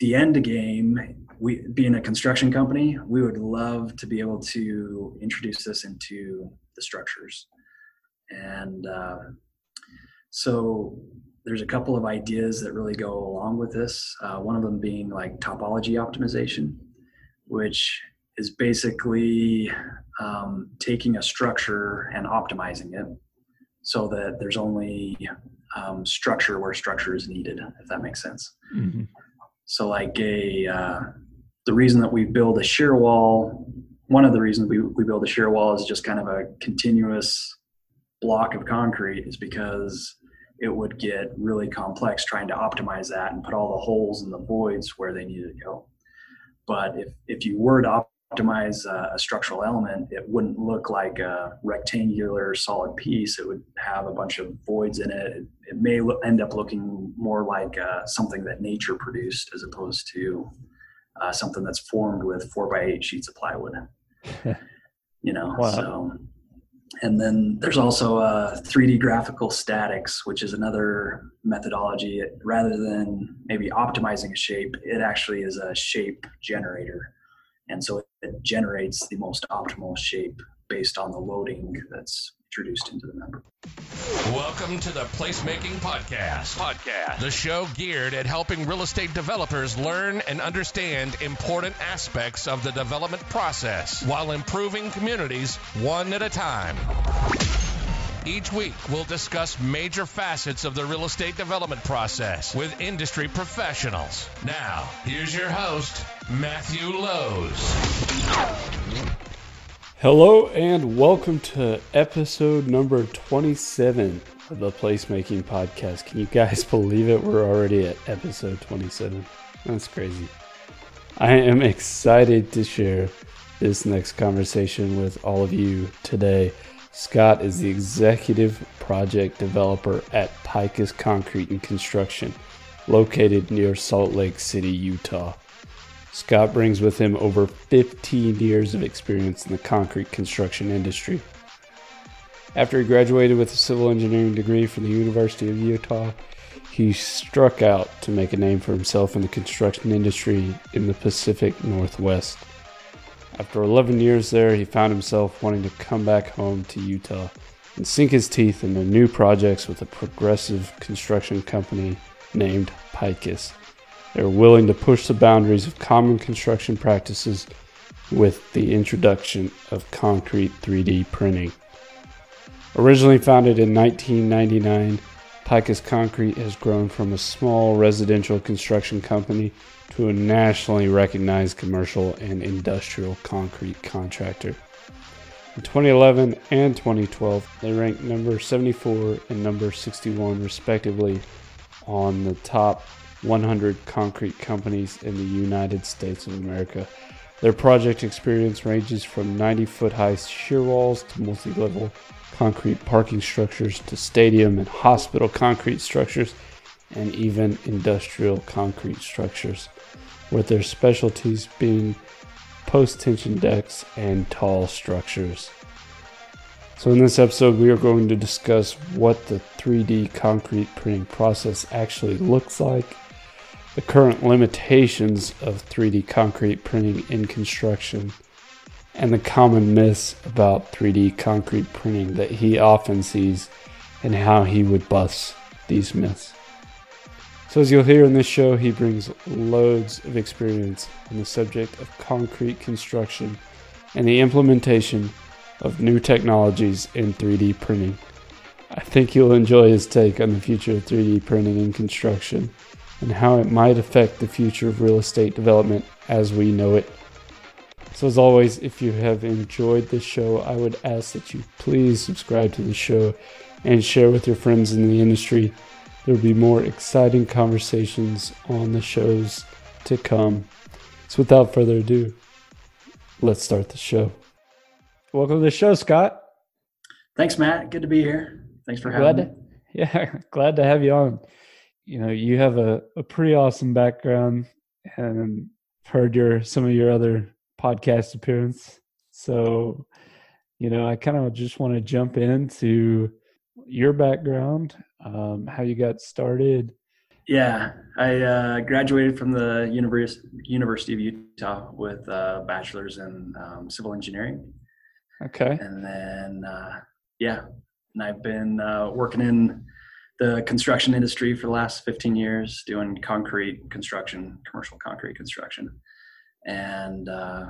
the end game, we being a construction company, we would love to be able to introduce this into the structures. And uh, so there's a couple of ideas that really go along with this. Uh, one of them being like topology optimization, which is basically um, taking a structure and optimizing it so that there's only um, structure where structure is needed, if that makes sense. Mm-hmm. So, like a uh, the reason that we build a shear wall, one of the reasons we, we build a shear wall is just kind of a continuous block of concrete, is because it would get really complex trying to optimize that and put all the holes and the voids where they needed to go. But if, if you were to optimize a, a, structural element, it wouldn't look like a rectangular solid piece. It would have a bunch of voids in it. It, it may lo- end up looking more like uh, something that nature produced as opposed to uh, something that's formed with four by eight sheets of plywood. you know, wow. so and then there's also uh, 3D graphical statics, which is another methodology. Rather than maybe optimizing a shape, it actually is a shape generator. And so it generates the most optimal shape based on the loading that's introduced into the member. Welcome to the Placemaking Podcast. Podcast. The show geared at helping real estate developers learn and understand important aspects of the development process while improving communities one at a time. Each week, we'll discuss major facets of the real estate development process with industry professionals. Now, here's your host, Matthew Lowe's. Hello and welcome to episode number 27 of the Placemaking Podcast. Can you guys believe it? We're already at episode 27. That's crazy. I am excited to share this next conversation with all of you today. Scott is the executive project developer at Pikus Concrete and Construction, located near Salt Lake City, Utah. Scott brings with him over 15 years of experience in the concrete construction industry. After he graduated with a civil engineering degree from the University of Utah, he struck out to make a name for himself in the construction industry in the Pacific Northwest. After 11 years there, he found himself wanting to come back home to Utah and sink his teeth into new projects with a progressive construction company named Pikus. They're willing to push the boundaries of common construction practices with the introduction of concrete 3D printing. Originally founded in 1999, Pikus Concrete has grown from a small residential construction company to a nationally recognized commercial and industrial concrete contractor. In 2011 and 2012, they ranked number 74 and number 61 respectively on the top 100 concrete companies in the United States of America. Their project experience ranges from 90 foot high shear walls to multi level concrete parking structures to stadium and hospital concrete structures and even industrial concrete structures, with their specialties being post tension decks and tall structures. So, in this episode, we are going to discuss what the 3D concrete printing process actually looks like the current limitations of 3D concrete printing in construction, and the common myths about 3D concrete printing that he often sees and how he would bust these myths. So, as you'll hear in this show, he brings loads of experience on the subject of concrete construction and the implementation of new technologies in 3D printing. I think you'll enjoy his take on the future of 3D printing in construction and how it might affect the future of real estate development as we know it. So, as always, if you have enjoyed this show, I would ask that you please subscribe to the show and share with your friends in the industry. There will be more exciting conversations on the shows to come. So, without further ado, let's start the show. Welcome to the show, Scott. Thanks, Matt. Good to be here. Thanks for having glad me. To, yeah, glad to have you on you know you have a, a pretty awesome background and heard your some of your other podcast appearance so you know i kind of just want to jump into your background um, how you got started Yeah, I uh, graduated from the Univers- University of Utah with a bachelor's in um, civil engineering. Okay. And then, uh, yeah, and I've been uh, working in the construction industry for the last 15 years, doing concrete construction, commercial concrete construction. And uh,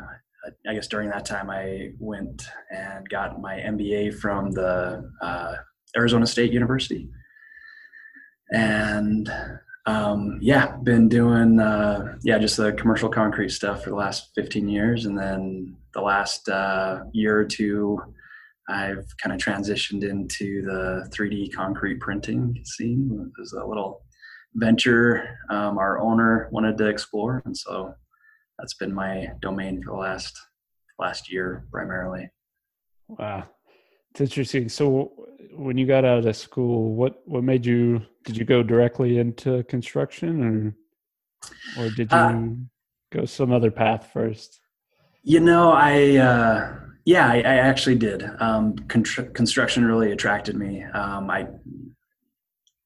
I guess during that time, I went and got my MBA from the uh, Arizona State University. And um, yeah, been doing uh, yeah just the commercial concrete stuff for the last 15 years, and then the last uh, year or two, I've kind of transitioned into the 3D concrete printing scene. It was a little venture um, our owner wanted to explore, and so that's been my domain for the last last year primarily. Wow, it's interesting. So, when you got out of school, what what made you? Did you go directly into construction, or or did you uh, go some other path first? You know, I uh, yeah, I, I, actually did. Um, construction really attracted me. Um, I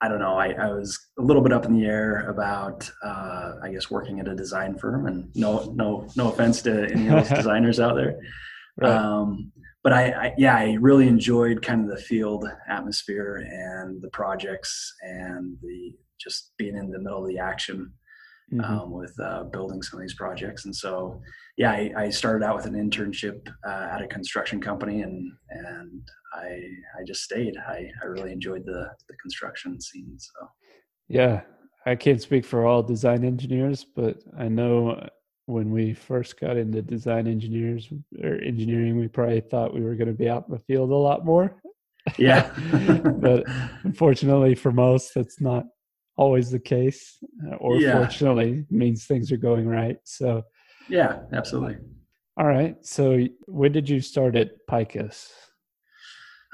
I don't know. I, I, was a little bit up in the air about, uh, I guess, working at a design firm, and no, no, no offense to any of those designers out there. Right. Um, but I, I, yeah, I really enjoyed kind of the field atmosphere and the projects and the just being in the middle of the action mm-hmm. um, with uh, building some of these projects. And so, yeah, I, I started out with an internship uh, at a construction company, and and I I just stayed. I, I really enjoyed the the construction scene. So yeah, I can't speak for all design engineers, but I know when we first got into design engineers or engineering, we probably thought we were going to be out in the field a lot more. Yeah, but unfortunately for most, that's not always the case. Or yeah. fortunately, means things are going right. So yeah, absolutely. All right. So when did you start at Pikus?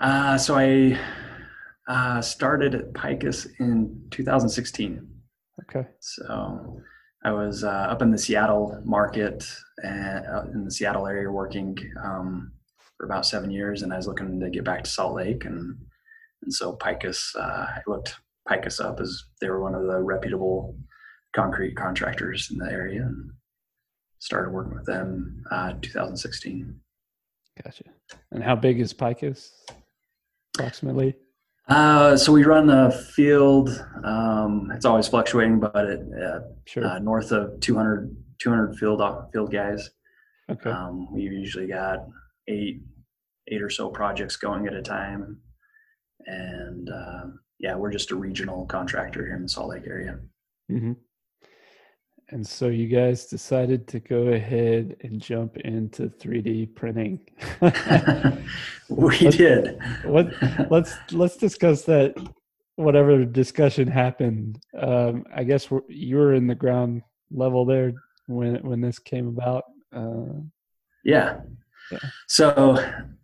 Uh, so I uh, started at Pikus in 2016. Okay. So I was uh, up in the Seattle market and uh, in the Seattle area working um, for about seven years, and I was looking to get back to Salt Lake, and and so Pikus, uh, I looked Pikus up as they were one of the reputable concrete contractors in the area, and started working with them uh, 2016. Gotcha. And how big is Pikus? approximately? Uh, so we run a field. Um, it's always fluctuating, but it, uh, sure. uh, north of 200, 200 field field guys. Okay. Um, we usually got eight eight or so projects going at a time, and uh, yeah, we're just a regional contractor here in the Salt Lake area. Mm-hmm. And so you guys decided to go ahead and jump into 3D printing. we let's, did. What let's let's discuss that whatever discussion happened. Um, I guess you were in the ground level there when when this came about. Uh, yeah. So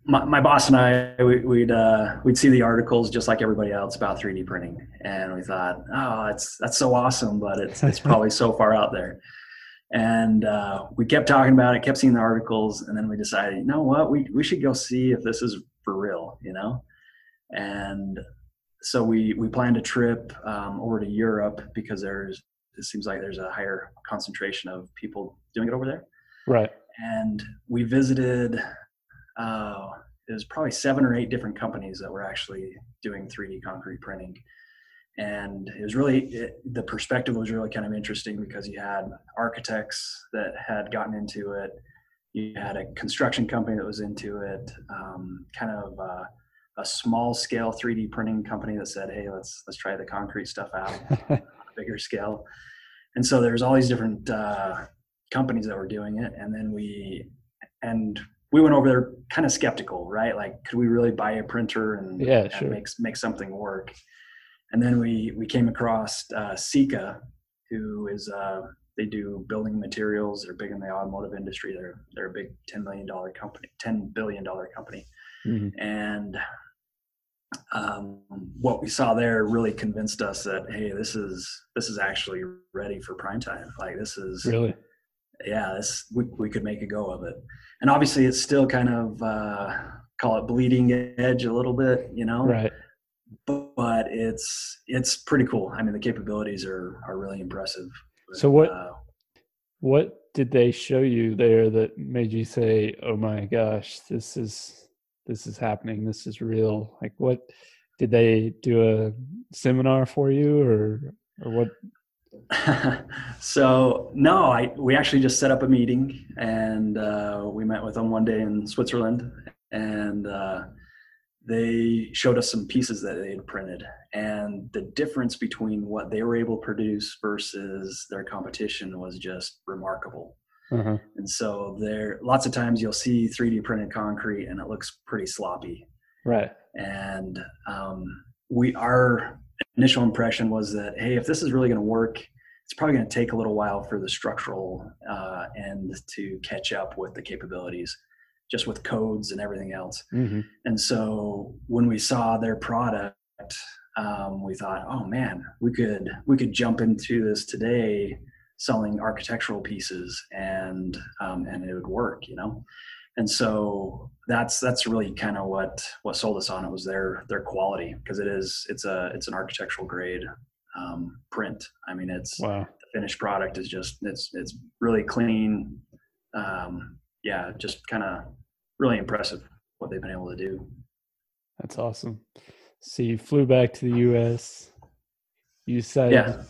my, my boss and I, we, would uh, we'd see the articles just like everybody else about 3D printing, and we thought, oh, that's that's so awesome, but it's it's probably so far out there. And uh, we kept talking about it, kept seeing the articles, and then we decided, you know what, we we should go see if this is for real, you know. And so we we planned a trip um, over to Europe because there's it seems like there's a higher concentration of people doing it over there. Right and we visited uh, it was probably seven or eight different companies that were actually doing 3d concrete printing. And it was really it, the perspective was really kind of interesting because you had architects that had gotten into it. You had a construction company that was into it um, kind of uh, a small scale 3d printing company that said hey let's let's try the concrete stuff out on a bigger scale. And so there's all these different uh, companies that were doing it and then we and we went over there kind of skeptical right like could we really buy a printer and, yeah, and sure. make, make something work and then we we came across uh, Sika, who is uh, they do building materials. They're big in the automotive industry. They're they're a big ten million dollar company, ten billion dollar company, mm-hmm. and um, what we saw there really convinced us that hey, this is this is actually ready for prime time. Like this is really yeah, this we, we could make a go of it. And obviously, it's still kind of uh, call it bleeding edge a little bit, you know. Right. but it's it's pretty cool. I mean, the capabilities are are really impressive. so what uh, what did they show you there that made you say, "Oh my gosh, this is this is happening. This is real." Like what did they do a seminar for you or or what so no, I we actually just set up a meeting and uh, we met with them one day in Switzerland, and uh, they showed us some pieces that they had printed and the difference between what they were able to produce versus their competition was just remarkable. Uh-huh. And so there, lots of times you'll see 3D printed concrete and it looks pretty sloppy. Right. And um, we, our initial impression was that hey if this is really going to work it's probably going to take a little while for the structural uh, end to catch up with the capabilities just with codes and everything else mm-hmm. and so when we saw their product um, we thought oh man we could we could jump into this today selling architectural pieces and um, and it would work you know and so that's that's really kind of what what sold us on it was their their quality because it is it's a it's an architectural grade um, print. I mean, it's wow. the finished product is just it's it's really clean. Um, yeah, just kind of really impressive what they've been able to do. That's awesome. So you flew back to the U.S. You said, yeah.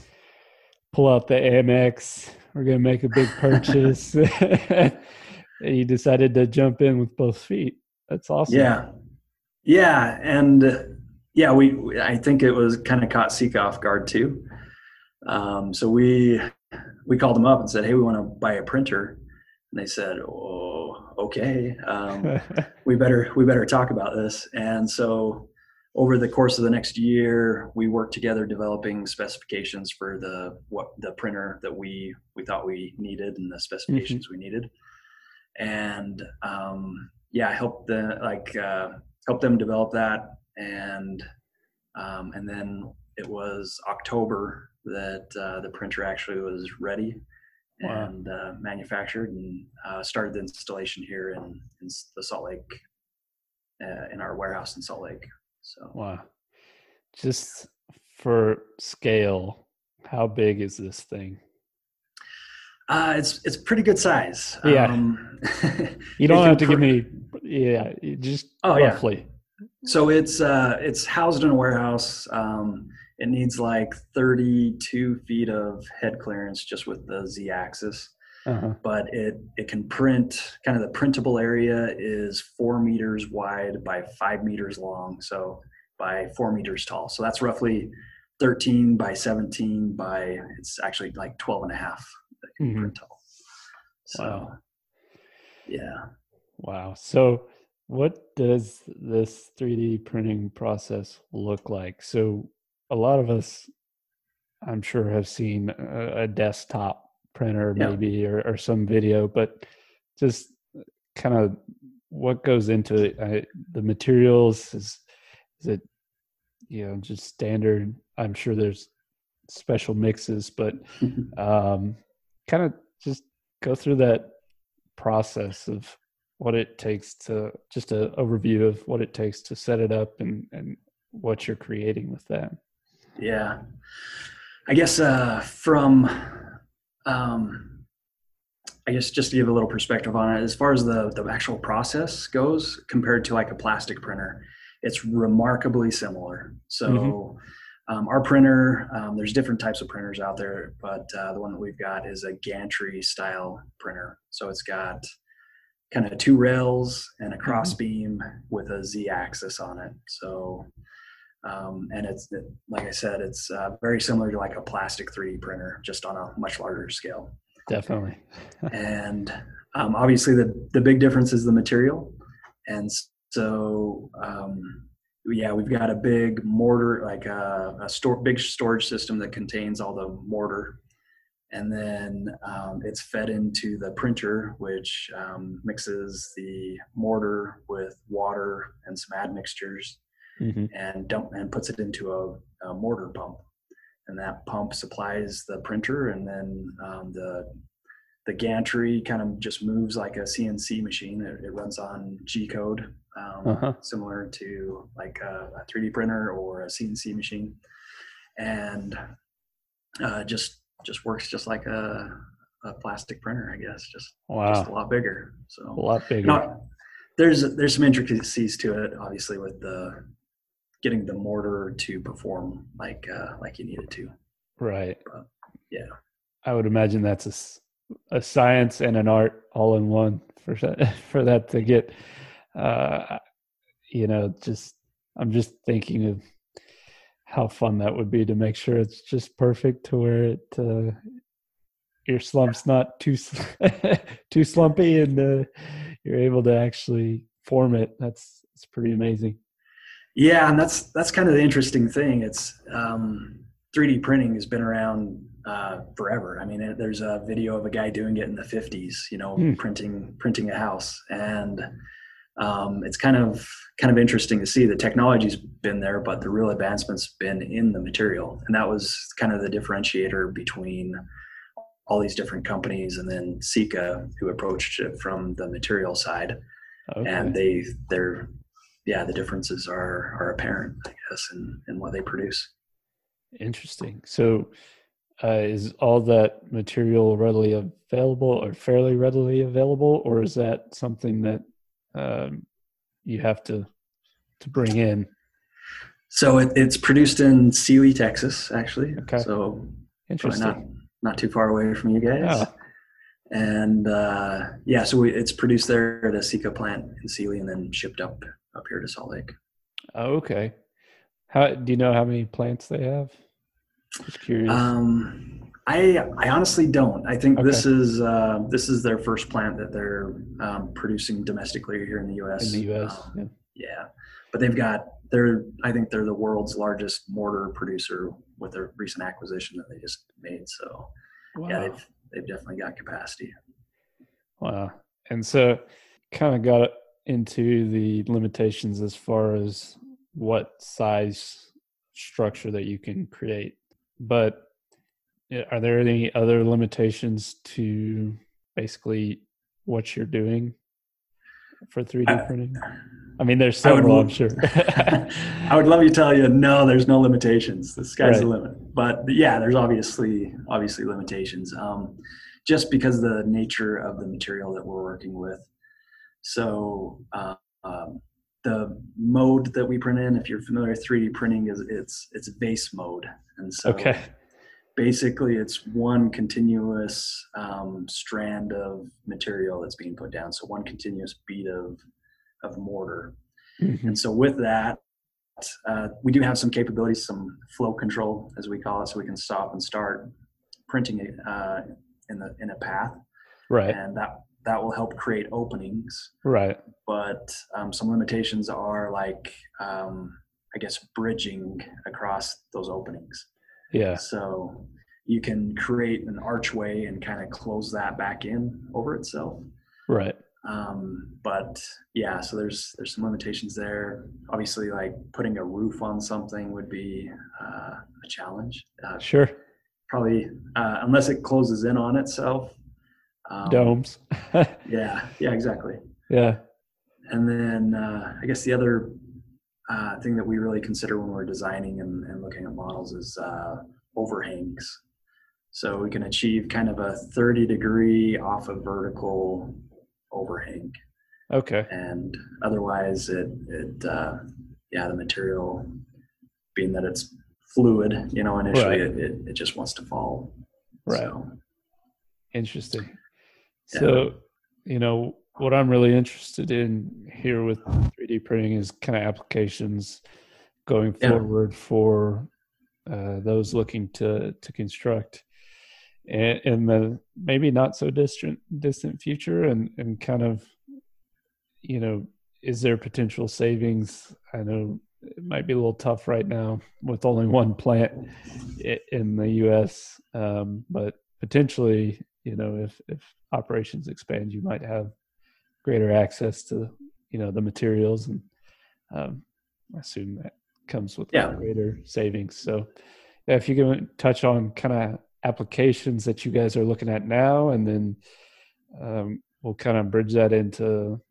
pull out the Amex. We're gonna make a big purchase. you decided to jump in with both feet. That's awesome. Yeah, yeah, and yeah, we I think it was kind of caught Sika off guard too. Um, so we we called them up and said, "Hey, we want to buy a printer," and they said, "Oh, okay, um, we better we better talk about this." And so over the course of the next year, we worked together developing specifications for the what the printer that we we thought we needed and the specifications mm-hmm. we needed and um, yeah, help the like uh, help them develop that, and um, and then it was October that uh, the printer actually was ready wow. and uh, manufactured, and uh, started the installation here in, in the Salt Lake uh, in our warehouse in Salt Lake. So wow, just for scale, how big is this thing? Uh, it's it's pretty good size. Yeah. Um, you don't have to give me. Yeah, just oh roughly. yeah. So it's uh it's housed in a warehouse. Um, it needs like 32 feet of head clearance just with the z-axis. Uh-huh. But it it can print. Kind of the printable area is four meters wide by five meters long. So by four meters tall. So that's roughly 13 by 17 by it's actually like 12 and a half mm-hmm. So, wow. yeah. Wow. So, what does this 3D printing process look like? So, a lot of us, I'm sure, have seen a, a desktop printer, maybe, yeah. or, or some video, but just kind of what goes into it. I, the materials is is it you know just standard i'm sure there's special mixes but um kind of just go through that process of what it takes to just an overview of what it takes to set it up and and what you're creating with that. Yeah. I guess uh from um i guess just to give a little perspective on it as far as the the actual process goes compared to like a plastic printer it's remarkably similar. So mm-hmm um, our printer, um, there's different types of printers out there, but uh, the one that we've got is a gantry style printer. So it's got kind of two rails and a cross mm-hmm. beam with a Z axis on it. So, um, and it's like I said, it's uh, very similar to like a plastic 3D printer, just on a much larger scale. Definitely. and um, obviously, the the big difference is the material, and so um, yeah, we've got a big mortar, like a, a store, big storage system that contains all the mortar, and then um, it's fed into the printer, which um, mixes the mortar with water and some admixtures, mm-hmm. and dump and puts it into a, a, mortar pump, and that pump supplies the printer, and then um, the the gantry kind of just moves like a CNC machine. It, it runs on G code, um, Uh-huh. similar to like a, a 3D printer or a CNC machine, and uh, just just works just like a, a plastic printer, I guess, just just a lot bigger. So A lot bigger. there's there's some intricacies to it, obviously, with the getting the mortar to perform like uh, like you need it to. Right. Yeah. I would imagine that's a, a science and an art all in one for for that to get, uh, you know, just, I'm just thinking of how fun that would be to make sure it's just perfect to where it, uh, your slump's not too, too slumpy and, uh, you're able to actually form it. That's, it's pretty amazing. Yeah, and that's that's kind of the interesting thing. It's um, 3D printing has been around uh, forever. I mean, it, there's a video of a guy doing it in the 50s. You know, Hmm. printing printing a house, and um, it's kind of kind of interesting to see the technology's been there, but the real advancement's been in the material, and that was kind of the differentiator between all these different companies, and then Sika, who approached it from the material side Okay. and they they're yeah the differences are are apparent i guess in in what they produce Interesting. So, uh, is all that material readily available or fairly readily available, or is that something that um, you have to to bring in? so it, it's produced in Sealy, Texas, actually. Okay. So Interesting. not not too far away from you guys. Yeah. And uh, yeah, so we, it's produced there at a Sika plant in Sealy, and then shipped up up here to Salt Lake. Oh, okay. How do you know how many plants they have? Just curious. Um, I I honestly don't. I think this is uh, this is their first plant that they're um, producing domestically here in the U.S. in the U.S. Um, yeah. Yeah, but they've got they're I think they're the world's largest mortar producer with their recent acquisition that they just made. So Wow. yeah, they've they've definitely got capacity. Wow. And so kind of got into the limitations as far as what size structure that you can create. But are there any other limitations to basically what you're doing for 3D Uh, printing? I mean, there's I would I'm sure. I would love to tell you no, there's no limitations. The sky's the limit. But yeah, there's obviously obviously limitations. Um, just because of the nature of the material that we're working with. So uh, um, the mode that we print in, if you're familiar with 3D printing, is it's it's vase mode, and so okay. Basically it's one continuous um, strand of material that's being put down. So one continuous bead of of mortar. Mhm. And so with that, uh, we do have some capabilities, some flow control, as we call it, so we can stop and start printing it uh, in the in a path, Right. and that that will help create openings. Right. But um, some limitations are like, um, I guess, bridging across those openings. Yeah. So you can create an archway and kind of close that back in over itself. Right. Um, but yeah, so there's there's some limitations there. Obviously, like putting a roof on something would be uh, a challenge. Uh, Sure. probably uh, unless it closes in on itself. Um, Domes. Yeah, yeah, exactly. yeah. And then uh, I guess the other uh, thing that we really consider when we're designing and, and looking at models is uh, overhangs. So we can achieve kind of a 30 degree off a vertical overhang. Okay. And otherwise, it, it uh, yeah, the material, being that it's fluid, you know, initially Right. it, it, it just wants to fall. Right. So, Interesting. Yeah. So, you know, what I'm really interested in here with 3D printing is kind of applications going Yeah. forward for uh, those looking to to construct in, in the maybe not so distant distant future, and and kind of, you know, is there potential savings? I know it might be a little tough right now with only one plant in the U.S., um, but potentially, you know, if if operations expand, you might have greater access to you know the materials, and um, I assume that comes with Yeah. greater savings. So, yeah, if you can touch on kind of applications that you guys are looking at now, and then um, we'll kind of bridge that into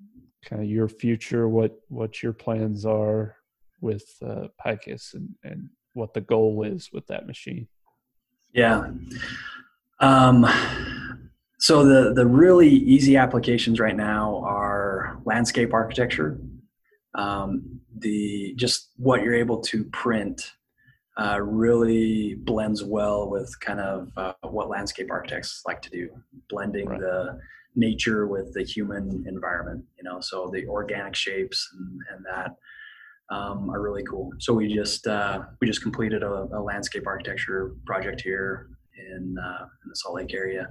kind of your future, what what your plans are with uh, Pikus, and and what the goal is with that machine. Yeah. Um, so the the really easy applications right now are landscape architecture. Um, the just what you're able to print uh, really blends well with kind of uh, what landscape architects like to do, blending right. the nature with the human environment. You know, so the organic shapes and, and that um, are really cool. So we just uh, we just completed a, a, landscape architecture project here in uh, in the Salt Lake area,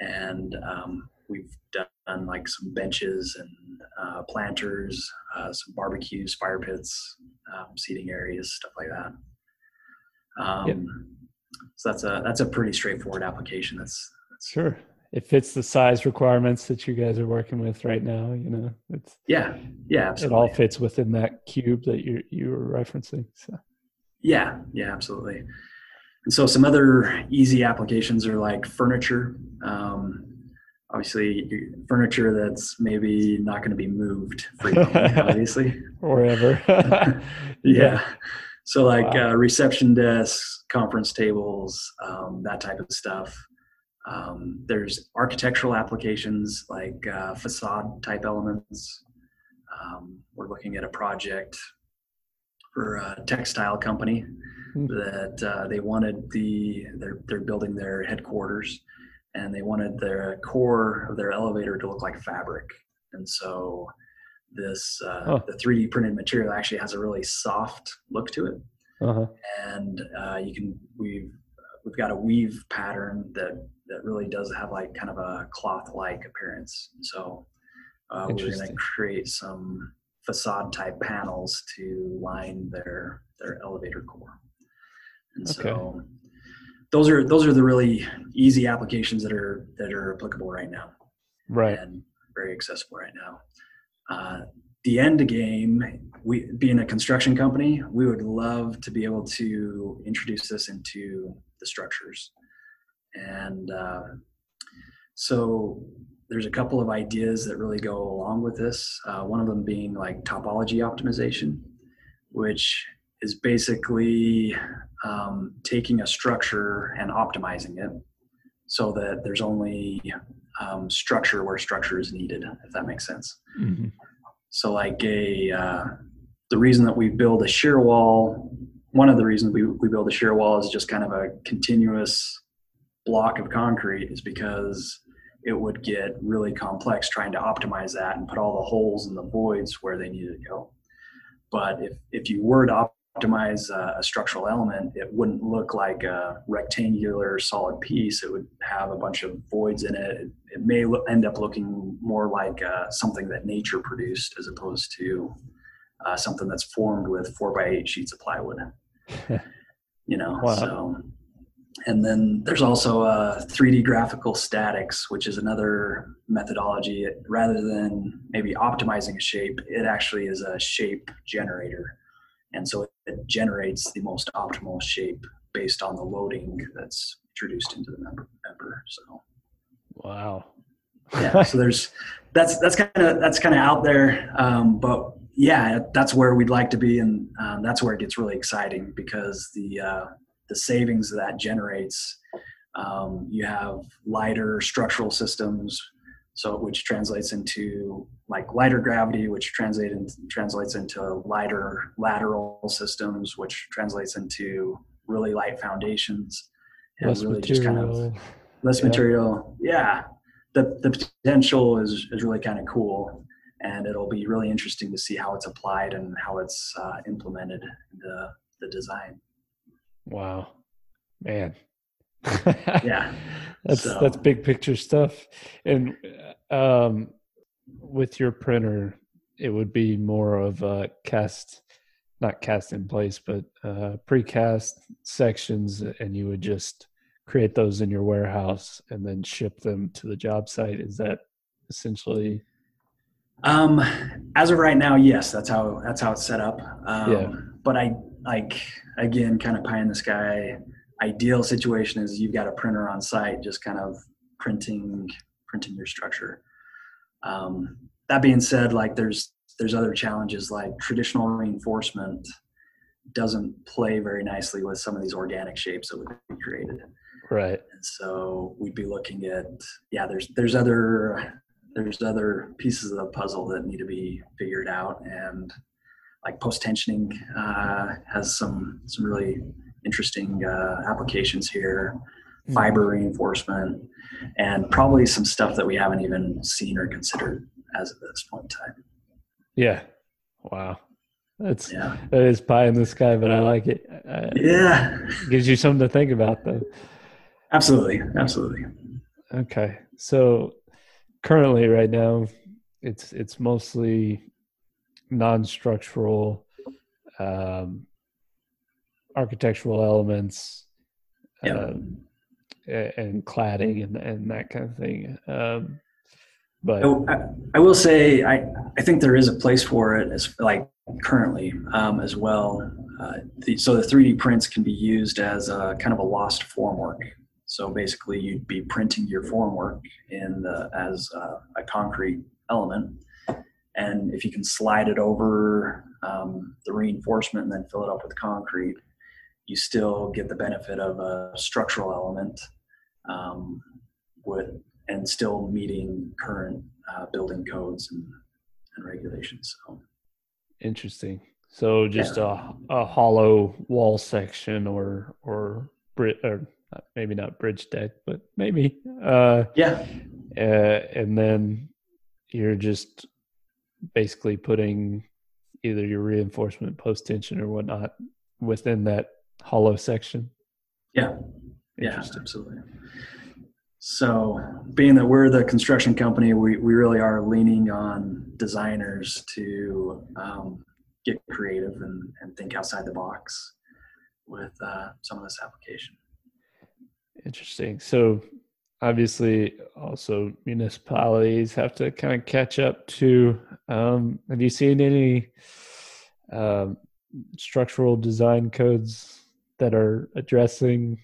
and um, we've done like some benches and uh, planters, uh, some barbecues, fire pits, um, seating areas, stuff like that. Um, yep. So that's a that's a pretty straightforward application. That's, that's sure it fits the size requirements that you guys are working with right now. You know, it's yeah, yeah, absolutely. It all fits within that cube that you you were referencing. So yeah, yeah, absolutely. And so some other easy applications are like furniture. Um, obviously, furniture that's maybe not going to be moved frequently, obviously, or ever. yeah. yeah. So like wow. uh, reception desks, conference tables, um, that type of stuff. Um, there's architectural applications like uh, facade type elements. Um, we're looking at a project for a textile company mm-hmm. that uh, they wanted the they're they're building their headquarters and they wanted their core of their elevator to look like fabric and so this uh, oh. the 3d printed material actually has a really soft look to it uh-huh. and uh, you can we've we've got a weave pattern that that really does have like kind of a cloth like appearance. So uh, we're going to create some facade type panels to line their their elevator core. And okay. so those are those are the really easy applications that are that are applicable right now. Right. And very accessible right now. Uh, the end game, we being a construction company, we would love to be able to introduce this into the structures. And uh, so there's a couple of ideas that really go along with this. Uh, one of them being like topology optimization, which is basically um, taking a structure and optimizing it so that there's only um, structure where structure is needed, if that makes sense. Mm-hmm. So, like a uh, the reason that we build a shear wall, one of the reasons we, we build a shear wall is just kind of a continuous block of concrete is because it would get really complex trying to optimize that and put all the holes and the voids where they needed to go. But if, if you were to optimize a, a structural element, it wouldn't look like a rectangular solid piece. It would have a bunch of voids in it. It, it may lo- end up looking more like uh, something that nature produced as opposed to uh, something that's formed with four by eight sheets of plywood. you know, wow. so and then there's also uh, 3D graphical statics, which is another methodology. Rather than maybe optimizing a shape, it actually is a shape generator. And so it generates the most optimal shape based on the loading that's introduced into the member. member so, wow. yeah. So there's that's that's kind of that's kind of out there, um, but yeah, that's where we'd like to be, and um, that's where it gets really exciting because the uh, the savings that generates. Um, you have lighter structural systems, so which translates into like lighter gravity, which translate in, translates into lighter lateral systems, which translates into really light foundations and less really material. just kind of less yeah. material. Yeah, the the potential is is really kind of cool, and it'll be really interesting to see how it's applied and how it's uh, implemented in the the design. Wow, man. yeah, that's so. that's big picture stuff. And um, with your printer, it would be more of a cast, not cast in place, but uh, precast sections, and you would just create those in your warehouse and then ship them to the job site. Is that essentially? Um, as of right now, yes, that's how that's how it's set up. Um, yeah. But I like again, kind of pie in the sky. ideal situation is you've got a printer on site, just kind of printing printing your structure. Um, that being said, like there's there's other challenges like traditional reinforcement doesn't play very nicely with some of these organic shapes that we've created. Right. And so we'd be looking at yeah, there's there's other there's other pieces of the puzzle that need to be figured out and like post tensioning uh, has some some really interesting uh, applications here. Hmm. fiber reinforcement and probably some stuff that we haven't even seen or considered as of this point in time. Yeah. Wow. That's yeah. that is pie in the sky but i like it. Uh, yeah. Gives you something to think about though. Absolutely. Absolutely. Okay. So currently right now it's it's mostly non-structural um, architectural elements yeah. um, and cladding and, and that kind of thing um, but I, I, will say I, I think there is a place for it as like currently um, as well. Uh, the, so the 3d prints can be used as a kind of a lost formwork. So basically, you'd be printing your formwork in the, as a concrete element, and if you can slide it over um, the reinforcement and then fill it up with concrete, you still get the benefit of a structural element um, with and still meeting current uh, building codes and, and regulations. So interesting. So just yeah. a, a hollow wall section or or or maybe not bridge deck, but maybe. Uh, yeah. Uh, and then you're just basically putting either your reinforcement post tension or whatnot within that hollow section. Yeah. Yeah, absolutely. So, being that we're the construction company, we, we really are leaning on designers to um, get creative and, and think outside the box with uh, some of this application. Interesting. So obviously also municipalities have to kind of catch up to um, have you seen any um, structural design codes that are addressing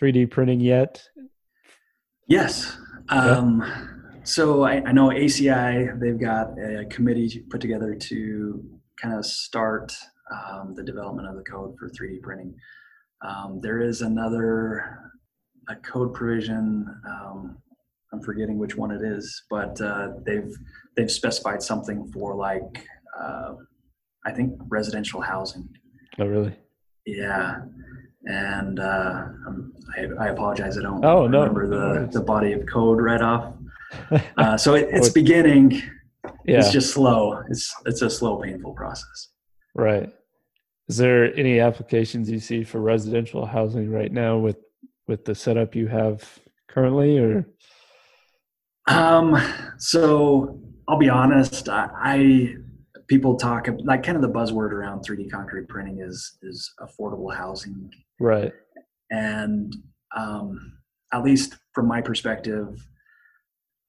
3d printing yet? Yes. Um, so I, I, know aci they've got a committee put together to kind of start um, the development of the code for 3d printing. Um, there is another a code provision. Um, I'm forgetting which one it is, but uh, they've they've specified something for like uh, I think residential housing. Oh, really? Yeah, and uh, I, I, apologize. I don't oh, remember no. the the body of code right off. Uh, so it, it's beginning. Yeah. It's just slow. It's it's a slow, painful process. Right. Is there any applications you see for residential housing right now with with the setup you have currently, or? Um. So I'll be honest. I, I people talk like kind of the buzzword around 3D concrete printing is is affordable housing. Right. And um, at least from my perspective,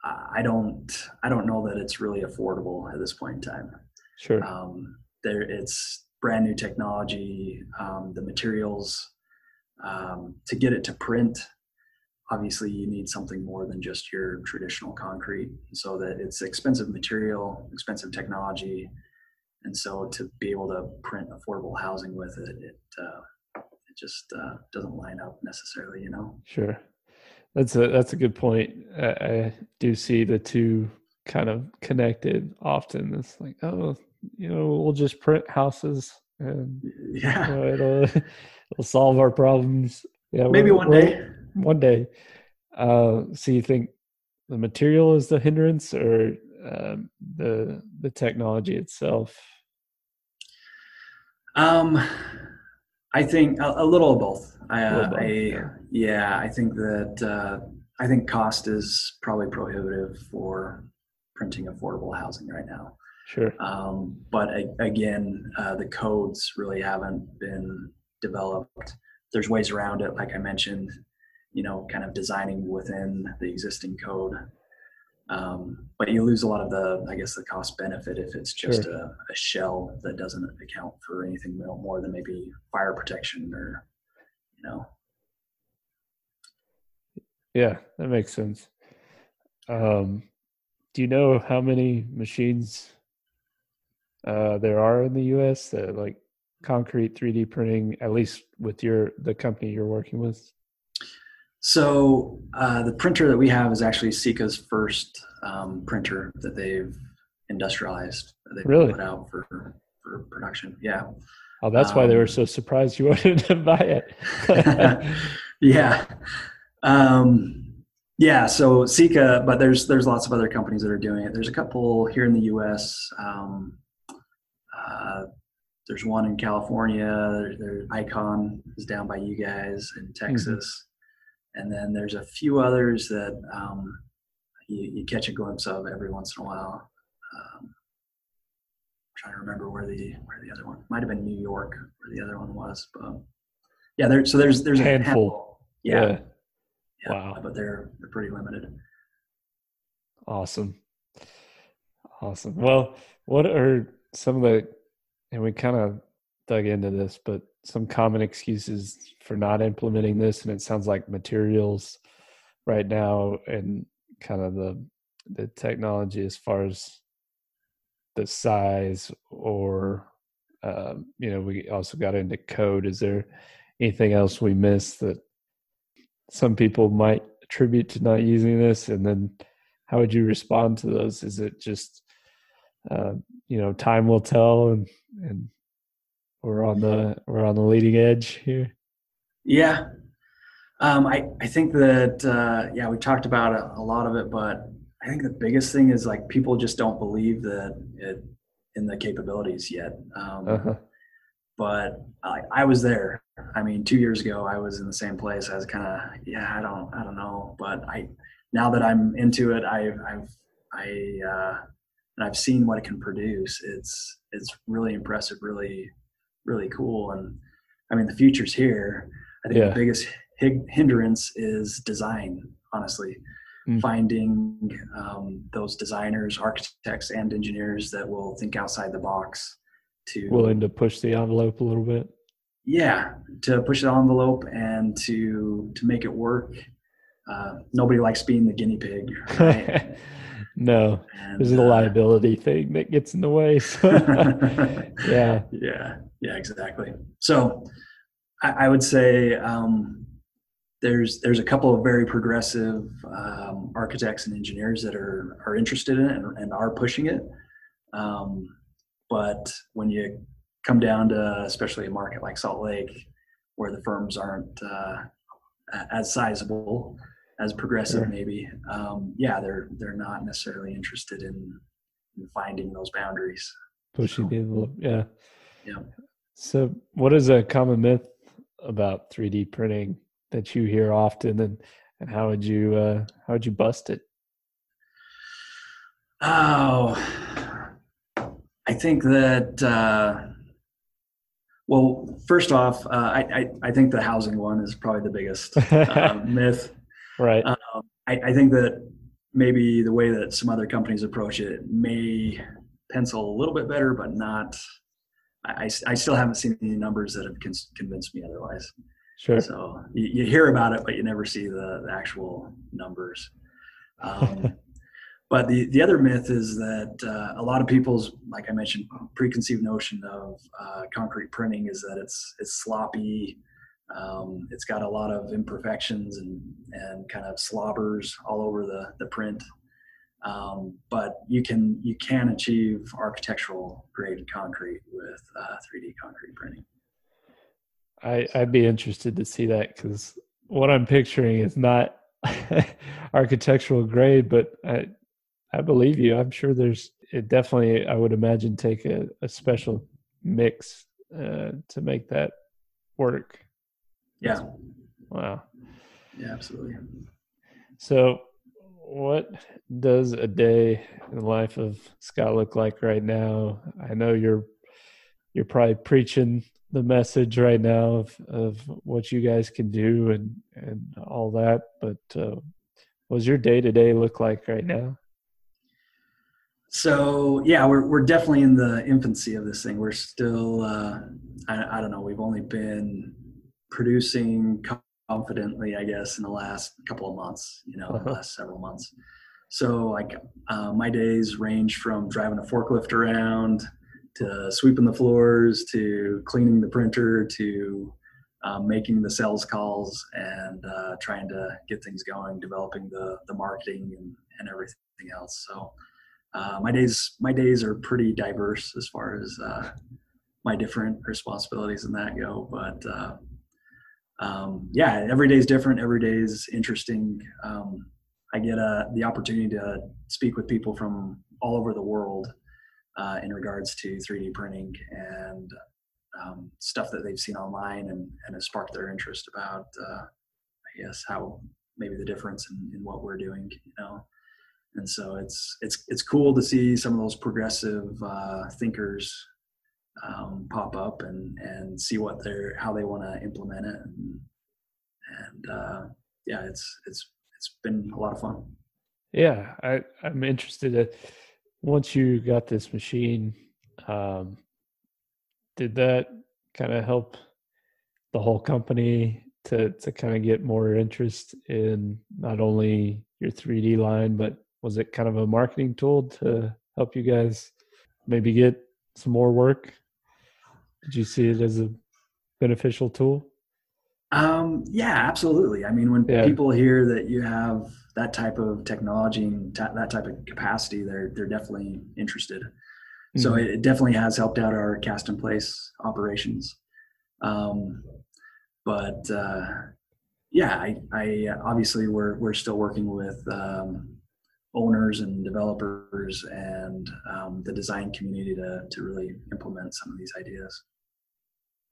I don't I don't know that it's really affordable at this point in time. Sure. Um, there, it's brand new technology, um, the materials um, to get it to print. Obviously, you need something more than just your traditional concrete, so that it's expensive material, expensive technology, and so to be able to print affordable housing with it, it uh, it just uh, doesn't line up necessarily, you know. Sure, that's a that's a good point. I, I do see the two kind of connected often. It's like, oh, you know, we'll just print houses and yeah, you know, it'll it'll solve our problems. Yeah, maybe one day. One day. Uh, so you think the material is the hindrance, or um, the the technology itself? Um, I think a, a little of both. I, uh, both, I yeah. yeah. I think that uh, I think cost is probably prohibitive for printing affordable housing right now. Sure. Um, but again, uh, the codes really haven't been developed. There's ways around it, like I mentioned, you know, kind of designing within the existing code. Um, but you lose a lot of the, I guess, the cost benefit if it's just sure. a, a, shell that doesn't account for anything more than maybe fire protection or you know. Yeah, that makes sense. Um, do you know how many machines uh, there are in the U.S. that like concrete 3D printing, at least with your the company you're working with? So uh, the printer that we have is actually Sika's first um, printer that they've industrialized. That they've Really? put out for for production. Yeah. Oh, that's why they were Um, so surprised you wanted to buy it. yeah. Um, yeah. So Sika, but there's there's lots of other companies that are doing it. There's a couple here in the U.S. Um, uh, there's one in California. There, there, Icon is down by you guys in Texas, and then there's a few others that um, you, you catch a glimpse of every once in a while. Um, trying to remember where the where the other one might have been New York where the other one was, but yeah, there. So there's there's a Handful. Yeah, yeah. yeah, Wow. but they're they're pretty limited. Awesome. Awesome. Well, what are some of the, and we kind of dug into this, but some common excuses for not implementing this? And it sounds like materials right now and kind of the, the technology as far as the size or, um, you know, we also got into code. Is there anything else we missed that some people might attribute to not using this? And then, how would you respond to those is it just uh, you know time will tell and and we're on the we're on the leading edge here Yeah, um, I I think that uh, yeah we talked about a, a lot of it, but I think the biggest thing is like people just don't believe that it in the capabilities yet. Um, uh-huh. but I, I was there. I mean, two years ago, I was in the same place. I was kind of, yeah, I don't, I don't know. But I, now that I'm into it, I've, I've, I, uh, and I've seen what it can produce. It's, it's really impressive, really, really cool. And I mean, the future's here. I think Yeah. the biggest hi- hindrance is design, honestly. Mm. Finding um, those designers, architects, and engineers that will think outside the box to willing to push the envelope a little bit yeah to push the envelope and to to make it work uh, nobody likes being the guinea pig right no. And, there's a uh, liability thing that gets in the way so yeah. Yeah yeah exactly. So i, I would say um, there's there's a couple of very progressive um, architects and engineers that are are interested in it and, and are pushing it. Um, but when you come down to especially a market like salt lake where the firms aren't uh, as sizable as progressive Sure. maybe um, yeah they're they're not necessarily interested in, in finding those boundaries pushing the envelope yeah yeah so what is a common myth about 3d printing that you hear often and and how would you uh how would you bust it Oh, I think that. Uh, well, first off, uh, I, I I think the housing one is probably the biggest uh, myth. Right Um, I, I think that maybe the way that some other companies approach it may pencil a little bit better, but not. I, I- still haven't seen any numbers that have con- convinced me otherwise. sure So you, you hear about it, but you never see the, the actual numbers. Um, but the, the other myth is that uh, a lot of people's, like I mentioned, preconceived notion of uh, concrete printing is that it's it's sloppy. Um, it's got a lot of imperfections and, and kind of slobbers all over the, the print. Um, but you can you can achieve architectural grade concrete with uh, 3D concrete printing. I, I'd be interested to see that because what I'm picturing is not architectural grade, but I, I believe you. I'm sure there's it definitely. I would imagine take a, a special mix uh, to make that work. Yeah, Wow. yeah, absolutely. So, what does a day in the life of Scott look like right now? I know you're you're probably preaching the message right now of, of what you guys can do and and all that, but uh, what does your day to day look like right now? So yeah, we're we're definitely in the infancy of this thing. We're still, uh, I, I don't know, we've only been producing confidently, I guess, in the last couple of months, you know, uh-huh. the last several months. So, like, uh, my days range from driving a forklift around to sweeping the floors to cleaning the printer to um, making the sales calls and uh, trying to get things going, developing the the marketing and, and everything else. So, uh, my days my days are pretty diverse as far as uh, my different responsibilities in that go, but uh, um, yeah, every day is different. Every day is interesting. Um, I get uh, the opportunity to speak with people from all over the world uh, in regards to 3D printing and um, stuff that they've seen online and, and has sparked their interest about, uh, I guess, how maybe the difference in, in what we're doing, you know. And so it's it's it's cool to see some of those progressive uh, thinkers um, pop up and and see what they're how they want to implement it. And, and uh, yeah it's it's it's been a lot of fun. Yeah i i'm interested in once you got this machine um, did that kind of help the whole company to to kind of get more interest in not only your 3d line but was it kind of a marketing tool to help you guys maybe get some more work did you see it as a beneficial tool? Um, yeah, absolutely. I mean, when yeah. people hear that you have that type of technology and t- that type of capacity, they're they're definitely interested. Mm-hmm. So it, it, definitely has helped out our cast in place operations. Um, but uh, yeah, I, I obviously we're we're still working with um, owners and developers and um, the design community to to really implement some of these ideas.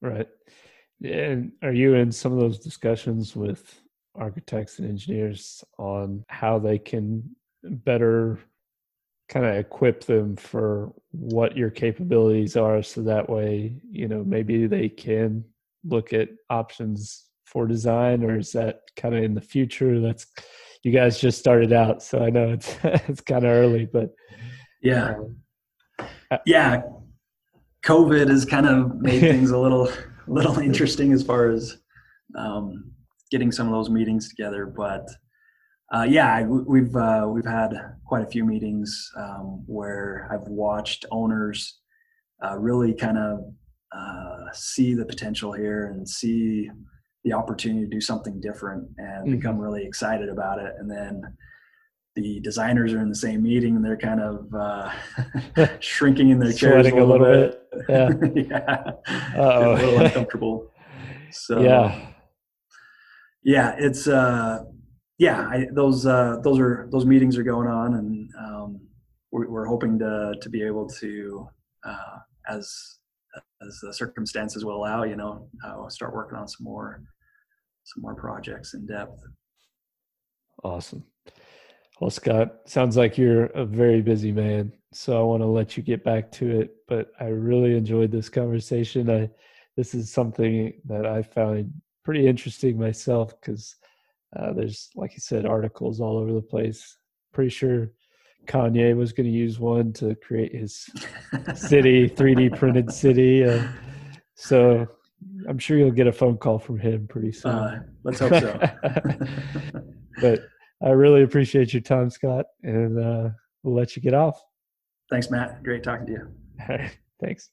Right. And are you in some of those discussions with architects and engineers on how they can better kind of equip them for what your capabilities are so that way, you know, maybe they can look at options for design or is that kind of in the future? That's you guys just started out so i know it's it's kind of early but yeah. um, yeah COVID has kind of made things a little little interesting as far as um, getting some of those meetings together. But uh, yeah, we've uh, we've had quite a few meetings um, where I've watched owners uh, really kind of uh, see the potential here and see the opportunity to do something different and mm-hmm. become really excited about it, and then the designers are in the same meeting and they're kind of uh, shrinking in their chairs a little, a little bit. bit. Yeah. yeah. a little uncomfortable. So yeah. Yeah, it's uh yeah, I, those uh those are those meetings are going on and um we're, we're hoping to to be able to uh as as the circumstances will allow, you know, uh, start working on some more some more projects in depth. Awesome. Well, Scott, sounds like you're a very busy man, so I want to let you get back to it. But I really enjoyed this conversation. I this is something that I found pretty interesting myself because uh, there's, like you said, articles all over the place. Pretty sure Kanye was going to use one to create his city, 3D printed city. Uh, so I'm sure you'll get a phone call from him pretty soon. Uh, let's hope so. but I really appreciate your time, Scott, and uh, we'll let you get off. Thanks, Matt. Great talking to you. Thanks.